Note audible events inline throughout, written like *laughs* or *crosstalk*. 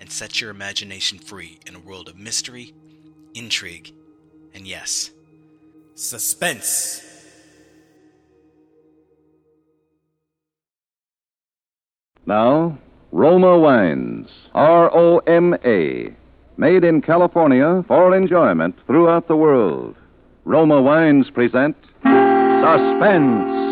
and set your imagination free in a world of mystery, intrigue, and yes, suspense. Now, Roma Wines, R O M A, made in California for enjoyment throughout the world. Roma Wines present Suspense.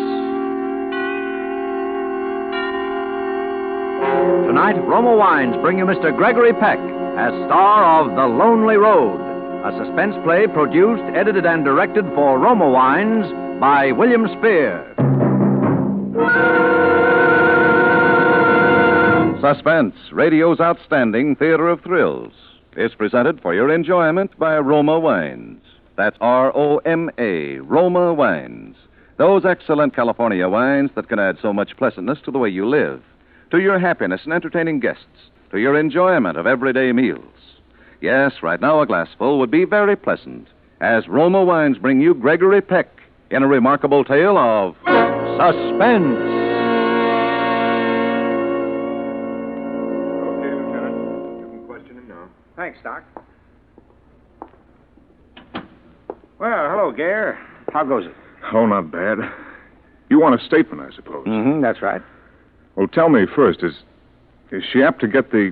Tonight, Roma Wines bring you Mr. Gregory Peck as star of The Lonely Road, a suspense play produced, edited, and directed for Roma Wines by William Spier. Suspense, radio's outstanding theater of thrills, is presented for your enjoyment by Roma Wines. That's R O M A, Roma Wines. Those excellent California wines that can add so much pleasantness to the way you live, to your happiness in entertaining guests, to your enjoyment of everyday meals. Yes, right now a glassful would be very pleasant, as Roma Wines bring you Gregory Peck in a remarkable tale of suspense. Okay, Lieutenant. You can question him now. Thanks, Doc. Well, hello, Gare. How goes it? Oh, not bad. You want a statement, I suppose. Mm-hmm, that's right. Well, tell me first, is is she apt to get the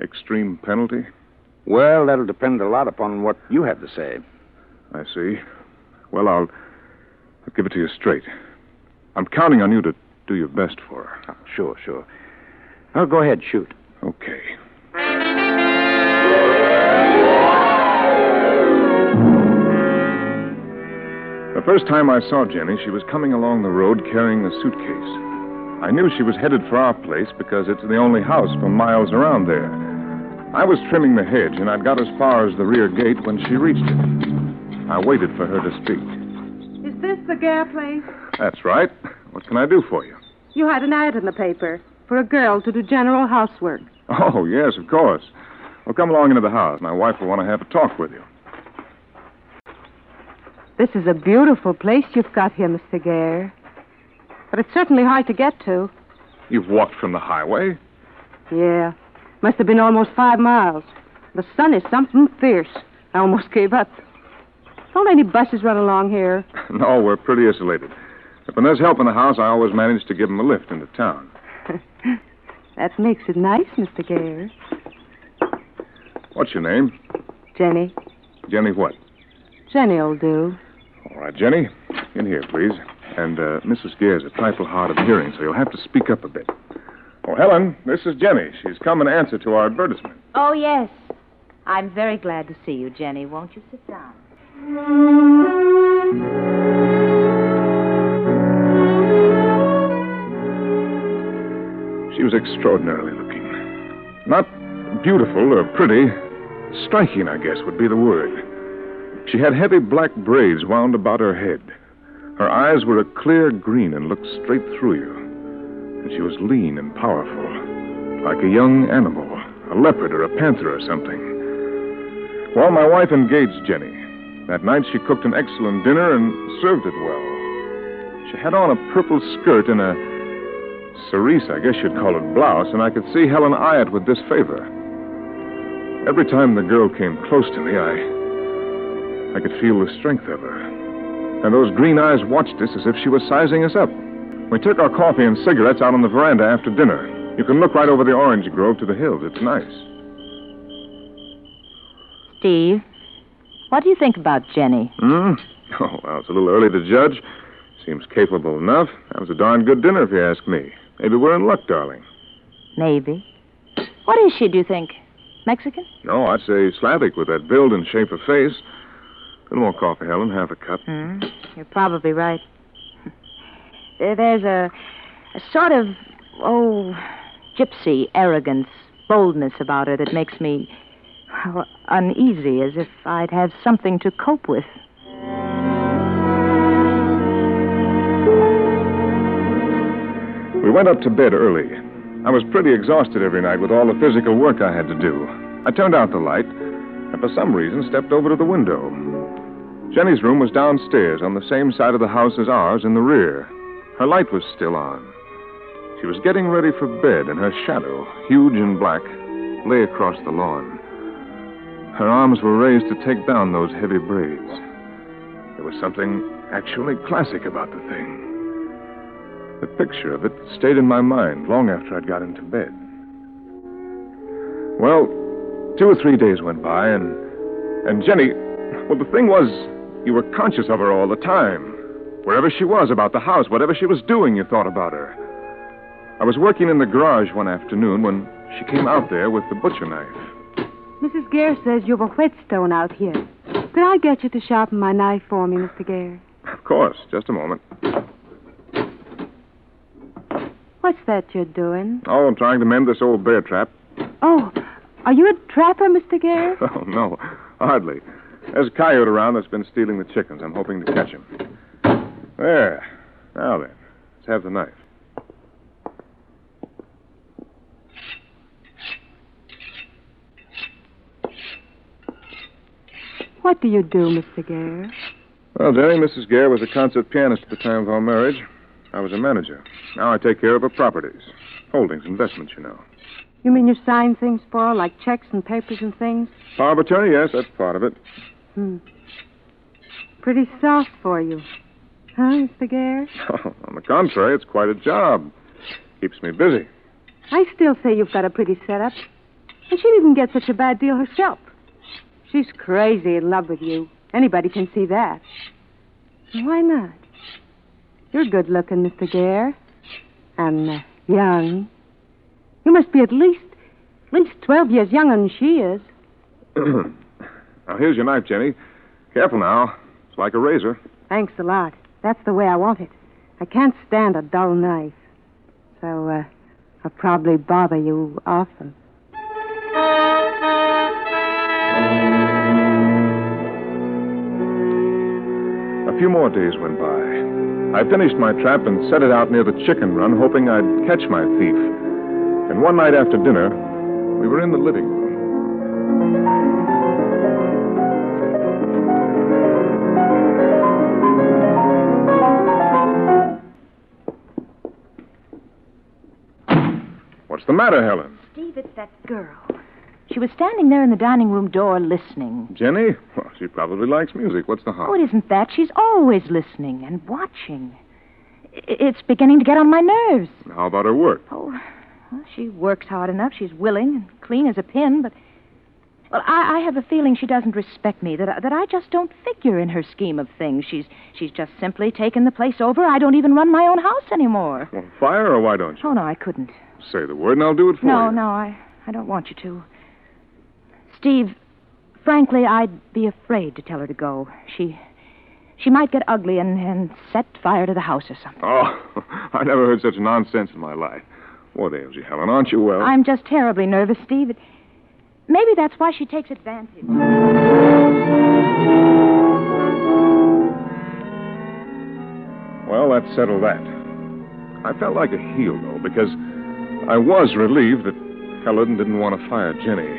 extreme penalty? Well, that'll depend a lot upon what you have to say. I see. Well, I'll, I'll give it to you straight. I'm counting on you to do your best for her. Oh, sure, sure. Well, go ahead, shoot. Okay. The first time I saw Jenny, she was coming along the road carrying a suitcase. I knew she was headed for our place because it's the only house for miles around there. I was trimming the hedge, and I'd got as far as the rear gate when she reached it. I waited for her to speak. Is this the Gare place? That's right. What can I do for you? You had an ad in the paper for a girl to do general housework. Oh, yes, of course. Well, come along into the house. My wife will want to have a talk with you. This is a beautiful place you've got here, Mr. Gare. But it's certainly hard to get to. You've walked from the highway? Yeah. Must have been almost five miles. The sun is something fierce. I almost *laughs* gave up. Don't any buses run along here? *laughs* no, we're pretty isolated. If when there's help in the house, I always manage to give them a lift into town. *laughs* that makes it nice, Mr. Gare. What's your name? Jenny. Jenny what? Jenny'll do. All right, Jenny. In here, please. And uh, Mrs. Gare's a trifle hard of hearing, so you'll have to speak up a bit. Oh, Helen, this is Jenny. She's come in answer to our advertisement. Oh, yes. I'm very glad to see you, Jenny. Won't you sit down? She was extraordinarily looking. Not beautiful or pretty. Striking, I guess, would be the word. She had heavy black braids wound about her head. Her eyes were a clear green and looked straight through you. And she was lean and powerful, like a young animal, a leopard or a panther or something. Well, my wife engaged Jenny. That night she cooked an excellent dinner and served it well. She had on a purple skirt and a cerise, I guess you'd call it, blouse, and I could see Helen eye it with disfavor. Every time the girl came close to me, I I could feel the strength of her. And those green eyes watched us as if she was sizing us up. We took our coffee and cigarettes out on the veranda after dinner. You can look right over the orange grove to the hills. It's nice. Steve, what do you think about Jenny? Hmm? *laughs* Oh, well, it's a little early to judge. Seems capable enough. That was a darn good dinner, if you ask me. Maybe we're in luck, darling. Maybe. What is she, do you think? Mexican? No, I'd say Slavic with that build and shape of face. A little more coffee, Helen. Half a cup. Hmm. You're probably right. *laughs* There- There's a, a sort of, oh, gypsy arrogance, boldness about her that makes me how uneasy, as if I'd have something to cope with. We went up to bed early. I was pretty exhausted every night with all the physical work I had to do. I turned out the light and for some reason stepped over to the window. Jenny's room was downstairs on the same side of the house as ours in the rear. Her light was still on. She was getting ready for bed, and her shadow, huge and black, lay across the lawn. Her arms were raised to take down those heavy braids. There was something actually classic about the thing. The picture of it stayed in my mind long after I'd got into bed. Well, two or three days went by, and and Jenny, well, the thing was, you were conscious of her all the time. Wherever she was about the house, whatever she was doing, you thought about her. I was working in the garage one afternoon when she came out there with the butcher knife. Mrs. Gare says you've a whetstone out here. Could I get you to sharpen my knife for me, Mr. Gare? Of course. Just a moment. What's that you're doing? Oh, I'm trying to mend this old bear trap. Oh, are you a trapper, Mr. Gare? *laughs* Oh, no. Hardly. There's a coyote around that's been stealing the chickens. I'm hoping to catch him. There. Now then, let's have the knife. What do you do, Mr. Gare? Well, Jenny, Mrs. Gare was a concert pianist at the time of our marriage. I was a manager. Now I take care of her properties. Holdings, investments, you know. You mean you sign things for her, like checks and papers and things? Power of attorney, yes, that's part of it. Hmm. Pretty soft for you. Huh, Mr. Gare? *laughs* On the contrary, it's quite a job. Keeps me busy. I still say you've got a pretty setup. And she didn't get such a bad deal herself. She's crazy in love with you. Anybody can see that. Why not? You're good looking, Mr. Gare. And uh, young. You must be at least at least twelve years younger than she is. *clears throat* now, here's your knife, Jenny. Careful now. It's like a razor. Thanks a lot. That's the way I want it. I can't stand a dull knife. So, uh, I'll probably bother you often. A few more days went by. I finished my trap and set it out near the chicken run, hoping I'd catch my thief. And one night after dinner, we were in the living room. What's the matter, Helen? Steve, it's that girl. She was standing there in the dining room door listening. Jenny? Well, she probably likes music. What's the harm? Oh, it isn't that. She's always listening and watching. I- It's beginning to get on my nerves. How about her work? Oh, well, she works hard enough. She's willing and clean as a pin, but. Well, I, I have a feeling she doesn't respect me, that, I- that I just don't figure in her scheme of things. She's, she's just simply taken the place over. I don't even run my own house anymore. Well, fire or why don't you? Oh, no, I couldn't. Say the word and I'll do it for No, you. No, no, I, I don't want you to. Steve, frankly, I'd be afraid to tell her to go. She she might get ugly and, and set fire to the house or something. Oh, *laughs* I never heard such nonsense in my life. What ails you, Helen? Aren't you well? I'm just terribly nervous, Steve. It- Maybe that's why she takes advantage. Well, that settled that. I felt like a heel, though, because I was relieved that Helen didn't want to fire Jenny.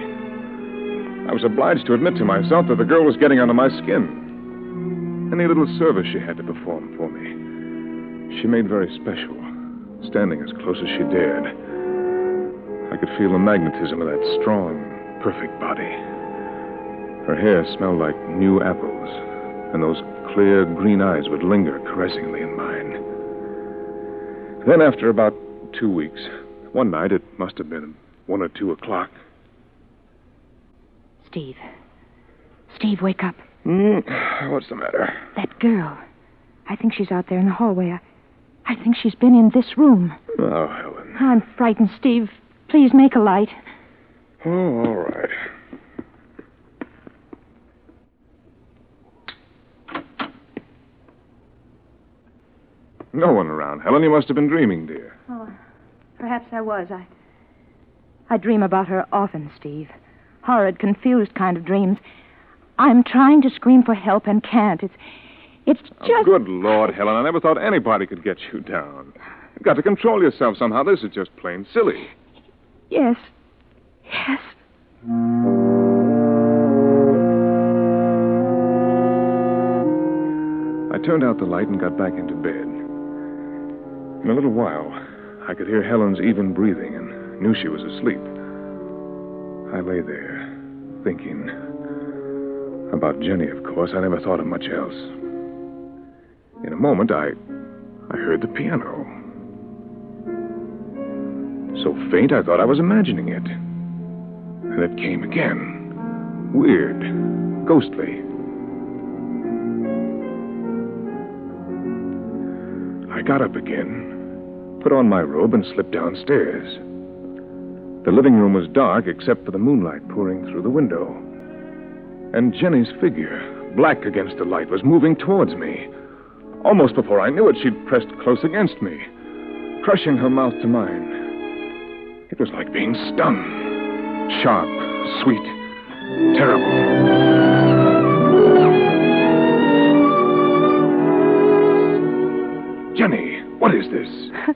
I was obliged to admit to myself that the girl was getting under my skin. Any little service she had to perform for me, she made very special, standing as close as she dared. I could feel the magnetism of that strong, perfect body. Her hair smelled like new apples, and those clear green eyes would linger caressingly in mine. Then, after about two weeks, one night, it must have been one or two o'clock. Steve. Steve, wake up. Hmm, what's the matter? That girl. I think she's out there in the hallway. I, I think she's been in this room. Oh, Helen. I'm frightened, Steve. Please make a light. Oh, all right. No one around, Helen. You must have been dreaming, dear. Oh, perhaps I was. I. I dream about her often, Steve. horrid, confused kind of dreams. I'm trying to scream for help and can't. It's it's oh, just Oh, good Lord, Helen, I never thought anybody could get you down. You've got to control yourself somehow. This is just plain silly. Yes. Yes. I turned out the light and got back into bed. In a little while, I could hear Helen's even breathing and knew she was asleep. I lay there, thinking. About Jenny, of course. I never thought of much else. In a moment, I. I heard the piano. So faint, I thought I was imagining it. And it came again. Weird. Ghostly. I got up again, put on my robe, and slipped downstairs. The living room was dark except for the moonlight pouring through the window. And Jenny's figure, black against the light, was moving towards me. Almost before I knew it, she'd pressed close against me, crushing her mouth to mine. It was like being stung. Sharp, sweet, terrible. Jenny, what is this? *laughs*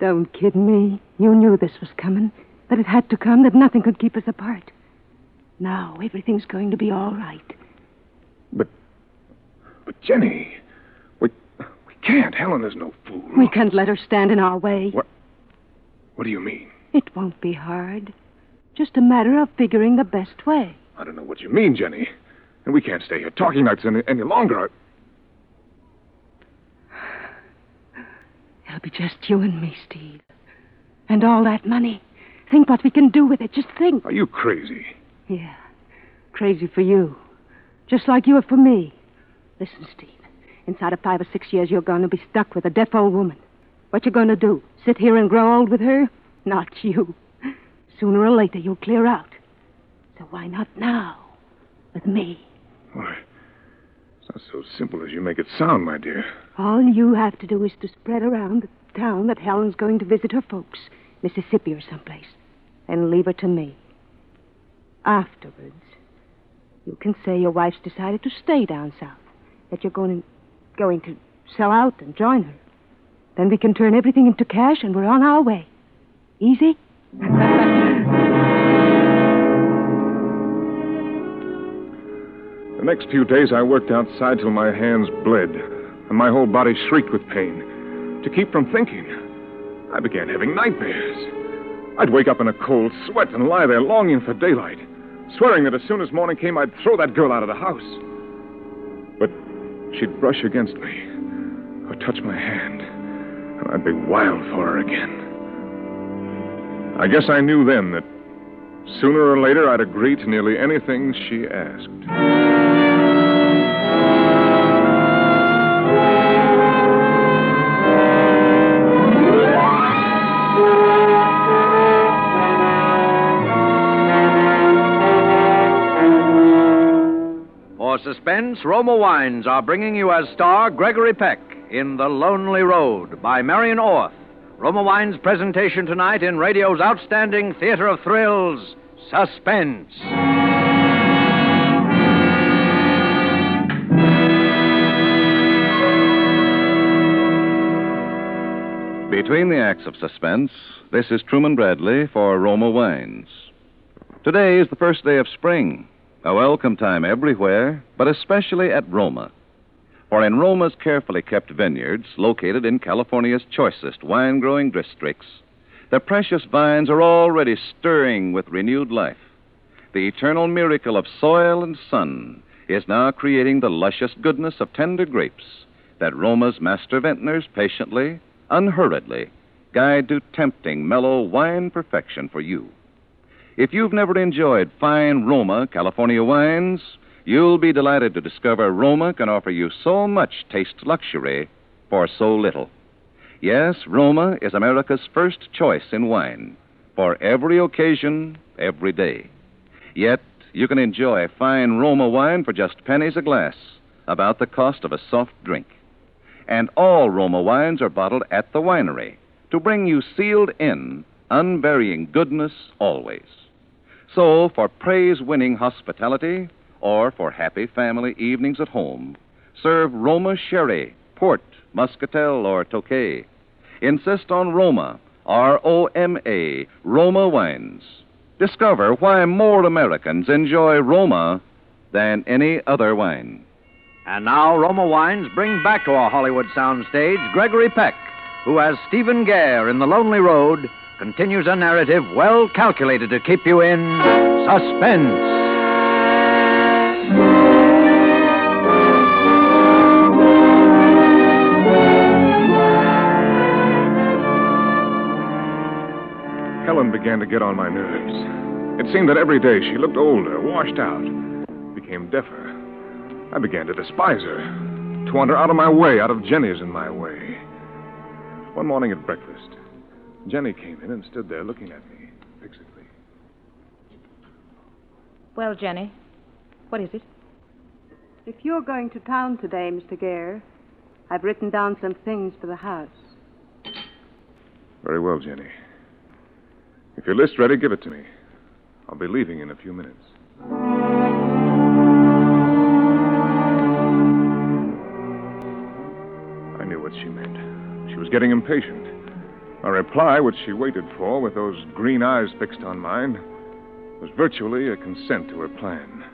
Don't kid me. You knew this was coming, that it had to come, that nothing could keep us apart. Now, everything's going to be all right. But, but Jenny, can't. Helen is no fool. We can't let her stand in our way. What? What do you mean? It won't be hard. Just a matter of figuring the best way. I don't know what you mean, Jenny. And we can't stay here talking like this any, any longer. It'll be just you and me, Steve. And all that money. Think what we can do with it. Just think. Are you crazy? Yeah. Crazy for you. Just like you are for me. Listen, Steve. Inside of five or six years, you're going to be stuck with a deaf old woman. What you going to do? Sit here and grow old with her? Not you. Sooner or later, you'll clear out. So why not now? With me. Why, it's not so simple as you make it sound, my dear. All you have to do is to spread around the town that Helen's going to visit her folks, Mississippi or someplace, and leave her to me. Afterwards, you can say your wife's decided to stay down south, that you're going going to sell out and join her. Then we can turn everything into cash and we're on our way. Easy? The next few days, I worked outside till my hands bled and my whole body shrieked with pain. To keep from thinking, I began having nightmares. I'd wake up in a cold sweat and lie there longing for daylight, swearing that as soon as morning came, I'd throw that girl out of the house. She'd brush against me or touch my hand, and I'd be wild for her again. I guess I knew then that sooner or later I'd agree to nearly anything she asked. Suspense, Roma Wines are bringing you as star Gregory Peck in The Lonely Road by Marion Orth. Roma Wines' presentation tonight in radio's outstanding theater of thrills, Suspense. Between the acts of suspense, this is Truman Bradley for Roma Wines. Today is the first day of spring, a welcome time everywhere, but especially at Roma. For in Roma's carefully kept vineyards, located in California's choicest wine growing districts, the precious vines are already stirring with renewed life. The eternal miracle of soil and sun is now creating the luscious goodness of tender grapes that Roma's master vintners patiently, unhurriedly, guide to tempting, mellow wine perfection for you. If you've never enjoyed fine Roma California wines, you'll be delighted to discover Roma can offer you so much taste luxury for so little. Yes, Roma is America's first choice in wine for every occasion, every day. Yet, you can enjoy fine Roma wine for just pennies a glass, about the cost of a soft drink. And all Roma wines are bottled at the winery to bring you sealed in, unvarying goodness always. So, for praise winning hospitality or for happy family evenings at home, serve Roma Sherry, Port, Muscatel, or Tokay. Insist on Roma, R O M A, Roma wines. Discover why more Americans enjoy Roma than any other wine. And now Roma Wines bring back to our Hollywood soundstage Gregory Peck, who, as Stephen Gare in The Lonely Road, continues a narrative well calculated to keep you in suspense. Helen began to get on my nerves. It seemed that every day she looked older, washed out, became deafer. I began to despise her, to want her out of my way, out of Jenny's in my way. One morning at breakfast, Jenny came in and stood there looking at me fixedly. Well, Jenny, what is it? If you're going to town today, Mr. Gare, I've written down some things for the house. Very well, Jenny. If your list's ready, give it to me. I'll be leaving in a few minutes. I knew what she meant. She was getting impatient. A reply, which she waited for with those green eyes fixed on mine, was virtually a consent to her plan.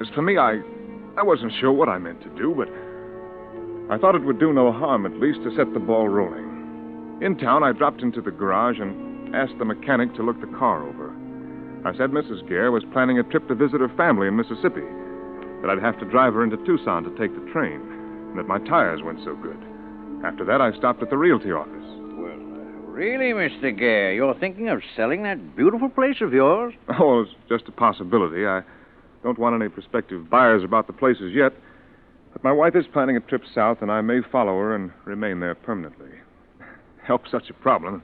As for me, I, I wasn't sure what I meant to do, but I thought it would do no harm, at least, to set the ball rolling. In town, I dropped into the garage and asked the mechanic to look the car over. I said Mrs. Gare was planning a trip to visit her family in Mississippi, that I'd have to drive her into Tucson to take the train, and that my tires weren't so good. After that, I stopped at the realty office. Really, Mr. Gare, you're thinking of selling that beautiful place of yours? *laughs* Oh, it's just a possibility. I don't want any prospective buyers about the places yet. But my wife is planning a trip south, and I may follow her and remain there permanently. *laughs* Help such a problem.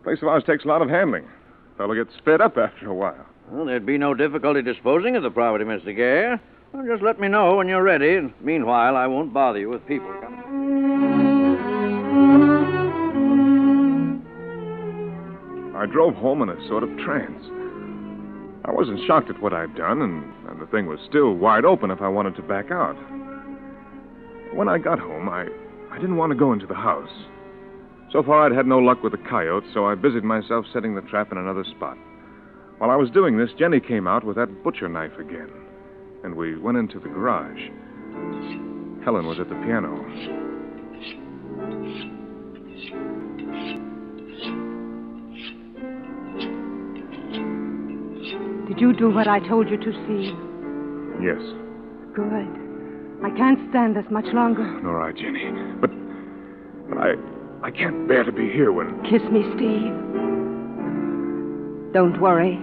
A place of ours takes a lot of handling. A fellow gets fed up after a while. Well, there'd be no difficulty disposing of the property, Mr. Gare. Well, just let me know when you're ready. And meanwhile, I won't bother you with people I drove home in a sort of trance. I wasn't shocked at what I'd done, and, and the thing was still wide open if I wanted to back out. When I got home, I, I didn't want to go into the house. So far, I'd had no luck with the coyotes, so I busied myself setting the trap in another spot. While I was doing this, Jenny came out with that butcher knife again, and we went into the garage. Helen was at the piano. Did you do what I told you to, see? Yes. Good. I can't stand this much longer. All right, Jenny. But, but I, I can't bear to be here when. Kiss me, Steve. Don't worry.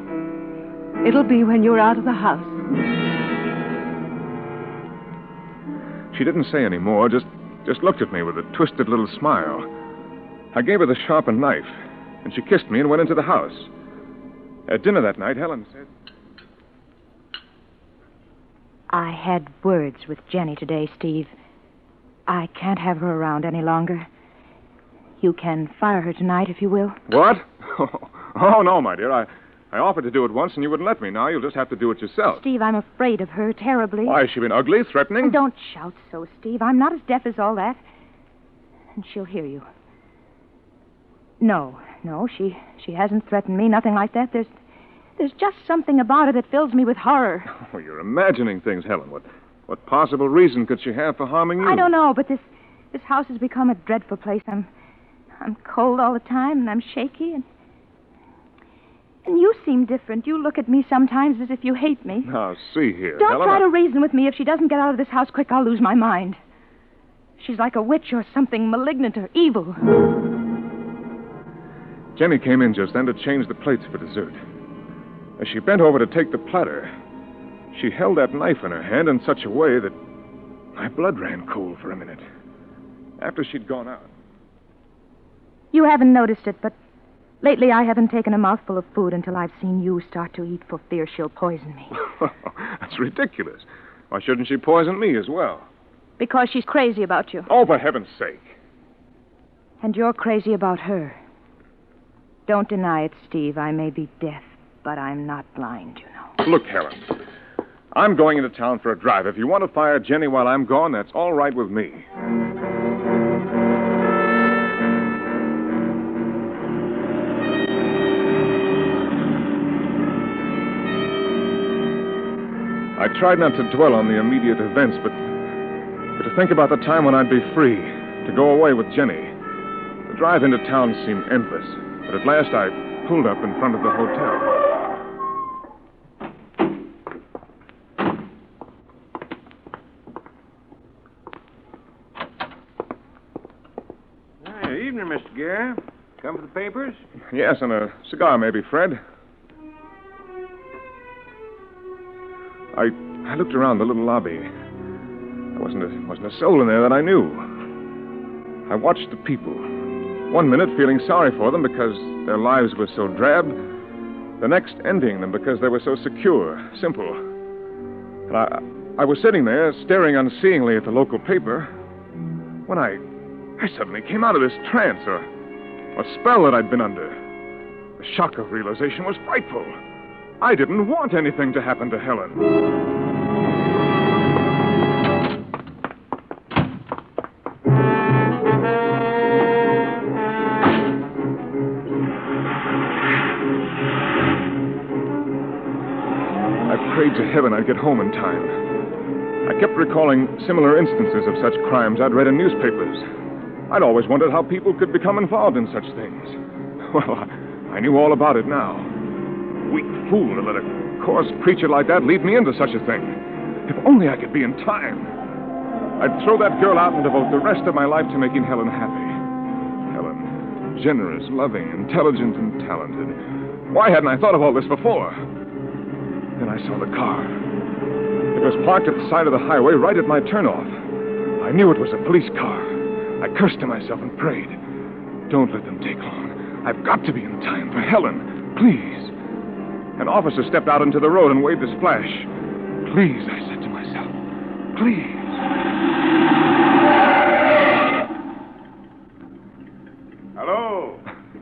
It'll be when you're out of the house. She didn't say any more, just, just looked at me with a twisted little smile. I gave her the sharpened knife, and she kissed me and went into the house. At dinner that night, Helen said, I had words with Jenny today, Steve. I can't have her around any longer. You can fire her tonight if you will. What? *laughs* Oh, no, my dear. I, I offered to do it once, and you wouldn't let me. Now you'll just have to do it yourself. Steve, I'm afraid of her terribly. Why, has she been ugly, threatening? Oh, don't shout so, Steve. I'm not as deaf as all that. And she'll hear you. No, no, she she hasn't threatened me, nothing like that. There's there's just something about her that fills me with horror. *laughs* Oh, you're imagining things, Helen. What, what possible reason could she have for harming you? I don't know, but this this house has become a dreadful place. I'm I'm cold all the time and I'm shaky and and you seem different. You look at me sometimes as if you hate me. Now, see here, Don't Helen. try I- to reason with me. If she doesn't get out of this house quick, I'll lose my mind. She's like a witch or something malignant or evil. Jenny came in just then to change the plates for dessert. As she bent over to take the platter, she held that knife in her hand in such a way that my blood ran cold for a minute. After she'd gone out, You haven't noticed it, but lately I haven't taken a mouthful of food until I've seen you start to eat for fear she'll poison me. *laughs* that's ridiculous. Why shouldn't she poison me as well? Because she's crazy about you. Oh, for heaven's sake. And you're crazy about her. Don't deny it, Steve. I may be deaf, but I'm not blind, you know. Look, Helen. I'm going into town for a drive. If you want to fire Jenny while I'm gone, that's all right with me. I tried not to dwell on the immediate events, but, but to think about the time when I'd be free, to go away with Jenny. The drive into town seemed endless, but at last I pulled up in front of the hotel. Hey, evening, Mr. Gare. Come for the papers? Yes, and a cigar, maybe, Fred. I I looked around the little lobby. There wasn't a, wasn't a soul in there that I knew. I watched the people. One minute feeling sorry for them because their lives were so drab, the next envying them because they were so secure, simple. And I, I was sitting there staring unseeingly at the local paper when I, I suddenly came out of this trance or, or spell that I'd been under. The shock of realization was frightful. I didn't want anything to happen to Helen. I prayed to heaven I'd get home in time. I kept recalling similar instances of such crimes I'd read in newspapers. I'd always wondered how people could become involved in such things. *laughs* Well, I, knew all about it now. Weak fool to let a coarse creature like that lead me into such a thing. If only I could be in time. I'd throw that girl out and devote the rest of my life to making Helen happy. Helen, generous, loving, intelligent, and talented. Why hadn't I thought of all this before? Then I saw the car. It was parked at the side of the highway right at my turnoff. I knew it was a police car. I cursed to myself and prayed. Don't let them take long. I've got to be in time for Helen. Please. An officer stepped out into the road and waved his flash. Please, I said to myself. Please. Hello.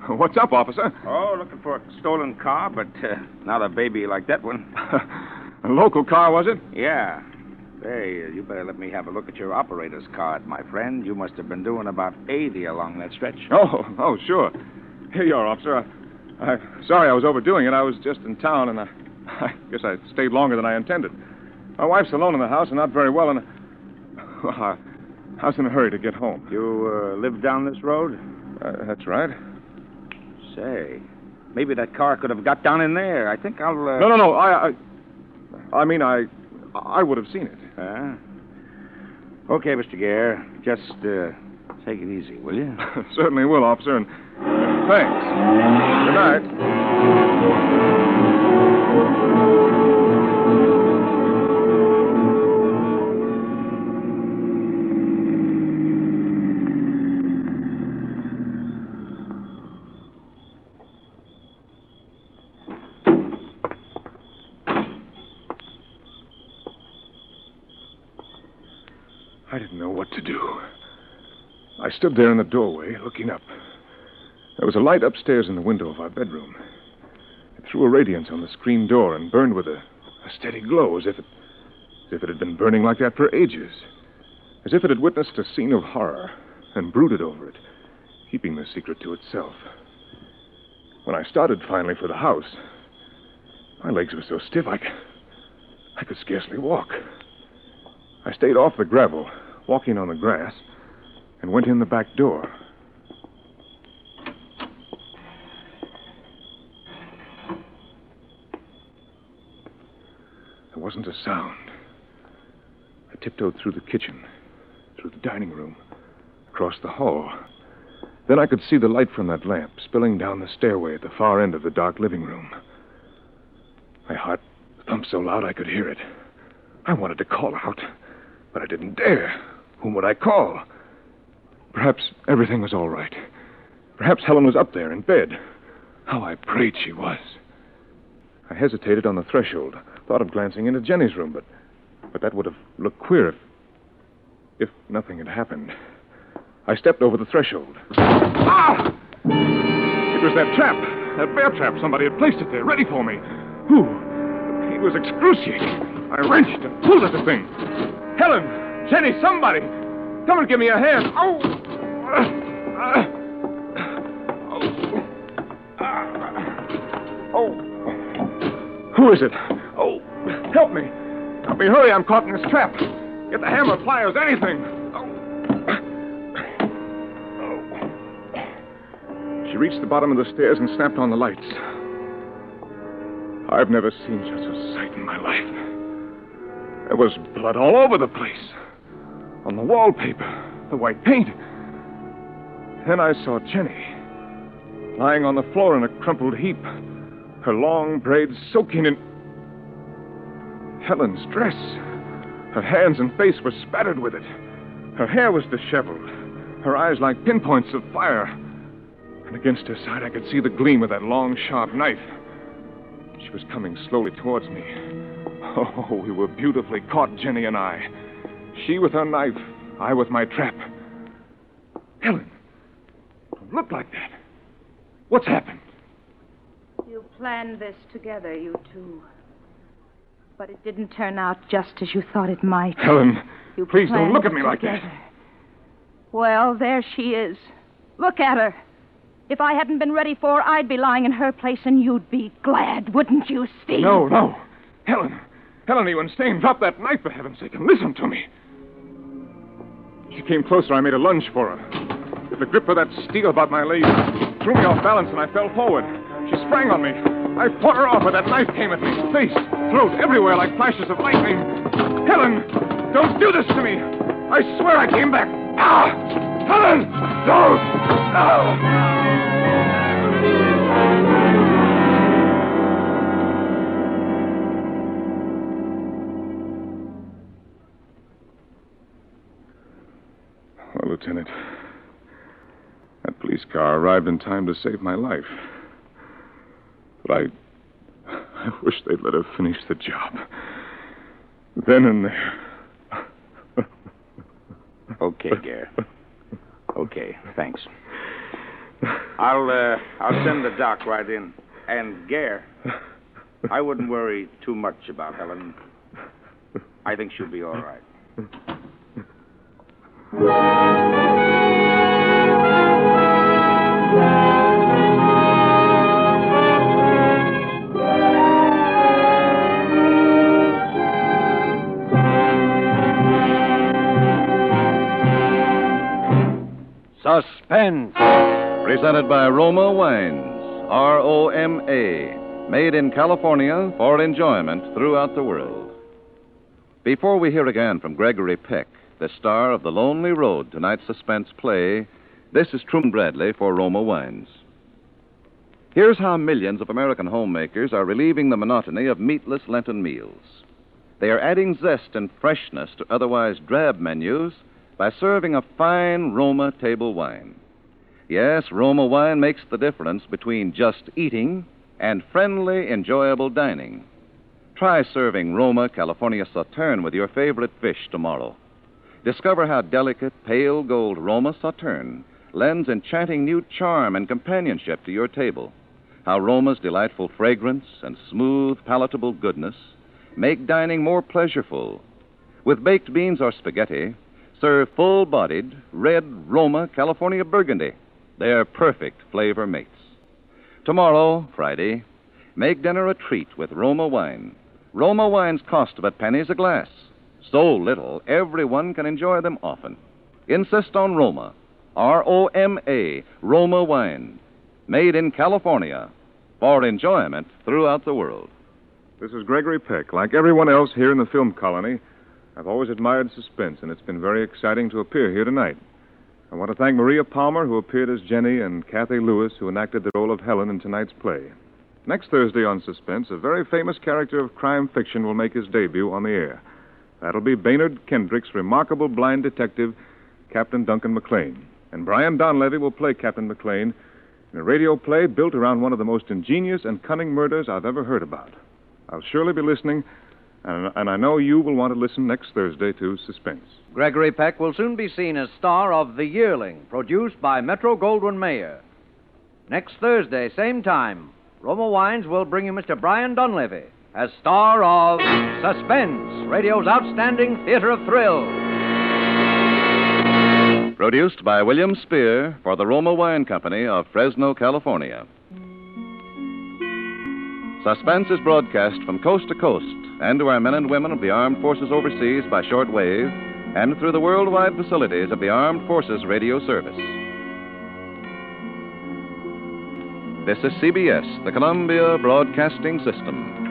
*laughs* What's up, officer? Oh, looking for a stolen car, but uh, not a baby like that one. *laughs* a local car, was it? Yeah. Hey, you better let me have a look at your operator's card, my friend. You must have been doing about 80 along that stretch. *laughs* Oh, oh, sure. Here you are, officer. I, I'm sorry I was overdoing it. I was just in town, and I, *laughs* I guess I stayed longer than I intended. My wife's alone in the house and not very well, and *laughs* well, I, I was in a hurry to get home. You uh, live down this road? Uh, that's right. Say, maybe that car could have got down in there. I think I'll. Uh... No, no, no. I, I, I mean, I, I would have seen it. Huh? Okay, Mr. Gare. Just uh, take it easy, will you? *laughs* Certainly will, officer, and thanks. Good night. I didn't know what to do. I stood there in the doorway, looking up. There was a light upstairs in the window of our bedroom. It threw a radiance on the screen door and burned with a, a steady glow, as if it, as if it had been burning like that for ages, as if it had witnessed a scene of horror and brooded over it, keeping the secret to itself. When I started finally for the house, my legs were so stiff I could scarcely walk. I stayed off the gravel, walking on the grass, and went in the back door. There wasn't a sound. I tiptoed through the kitchen, through the dining room, across the hall. Then I could see the light from that lamp spilling down the stairway at the far end of the dark living room. My heart thumped so loud I could hear it. I wanted to call out, but I didn't dare. Whom would I call? Perhaps everything was all right. Perhaps Helen was up there in bed. How I prayed she was. I hesitated on the threshold, thought of glancing into Jenny's room, but but that would have looked queer if if nothing had happened. I stepped over the threshold. Ah! It was that trap. That bear trap, somebody had placed it there, ready for me. Who? The pain was excruciating. I wrenched and pulled at the thing. Helen! Jenny, somebody! Come and give me a hand. Oh! Oh. Oh. Who is it? Oh, help me. Help me hurry. I'm caught in this trap. Get the hammer, pliers, anything. Oh! Oh. She reached the bottom of the stairs and snapped on the lights. I've never seen such a sight in my life. There was blood all over the place. On the wallpaper, the white paint. Then I saw Jenny lying on the floor in a crumpled heap, her long braids soaking in Helen's dress. Her hands and face were spattered with it. Her hair was disheveled, her eyes like pinpoints of fire. And against her side, I could see the gleam of that long, sharp knife. She was coming slowly towards me. Oh, we were beautifully caught, Jenny and I. She with her knife, I with my trap. Helen, don't look like that. What's happened? You planned this together, you two. But it didn't turn out just as you thought it might. Helen, You please don't look at me like together. that. Well, there she is. Look at her. If I hadn't been ready for her, I'd be lying in her place, and you'd be glad, wouldn't you, Steve? No, no. Helen, Are you insane? Drop that knife, for heaven's sake, and listen to me. She came closer. I made a lunge for her. With the grip of that steel about my leg, threw me off balance, and I fell forward. She sprang on me. I fought her off, but that knife came at me. Face, throat, everywhere like flashes of lightning. Helen, don't do this to me. I swear I came back. Ah! Helen! Don't! No! Lieutenant, that police car arrived in time to save my life. But I. I wish they'd let her finish the job. Then and there. Okay, Gare. Okay, thanks. I'll uh, I'll send the doc right in. And Gare, I wouldn't worry too much about Helen. I think she'll be all right. Suspense. Presented by Roma Wines, R O M A, made in California for enjoyment throughout the world. Before we hear again from Gregory Peck, the star of The Lonely Road, tonight's suspense play, this is Truman Bradley for Roma Wines. Here's how millions of American homemakers are relieving the monotony of meatless Lenten meals. They are adding zest and freshness to otherwise drab menus by serving a fine Roma table wine. Yes, Roma wine makes the difference between just eating and friendly, enjoyable dining. Try serving Roma California Sauterne with your favorite fish tomorrow. Discover how delicate, pale gold Roma Sauterne lends enchanting new charm and companionship to your table. How Roma's delightful fragrance and smooth, palatable goodness make dining more pleasureful. With baked beans or spaghetti, serve full bodied red Roma California Burgundy. They're perfect flavor mates. Tomorrow, Friday, make dinner a treat with Roma wine. Roma wines cost but pennies a glass. So little, everyone can enjoy them often. Insist on Roma. R O M A, Roma wine. Made in California for enjoyment throughout the world. This is Gregory Peck. Like everyone else here in the film colony, I've always admired suspense, and it's been very exciting to appear here tonight. I want to thank Maria Palmer, who appeared as Jenny, and Cathy Lewis, who enacted the role of Helen in tonight's play. Next Thursday on Suspense, a very famous character of crime fiction will make his debut on the air. That'll be Baynard Kendrick's remarkable blind detective, Captain Duncan Maclain. And Brian Donlevy will play Captain Maclain in a radio play built around one of the most ingenious and cunning murders I've ever heard about. I'll surely be listening, and, and I know you will want to listen next Thursday to Suspense. Gregory Peck will soon be seen as star of The Yearling, produced by Metro Goldwyn Mayer. Next Thursday, same time, Roma Wines will bring you Mr. Brian Donlevy as star of Suspense, radio's outstanding theater of thrill. Produced by William Spier for the Roma Wine Company of Fresno, California. Suspense is broadcast from coast to coast and to our men and women of the armed forces overseas by shortwave and through the worldwide facilities of the Armed Forces Radio Service. This is CBS, the Columbia Broadcasting System.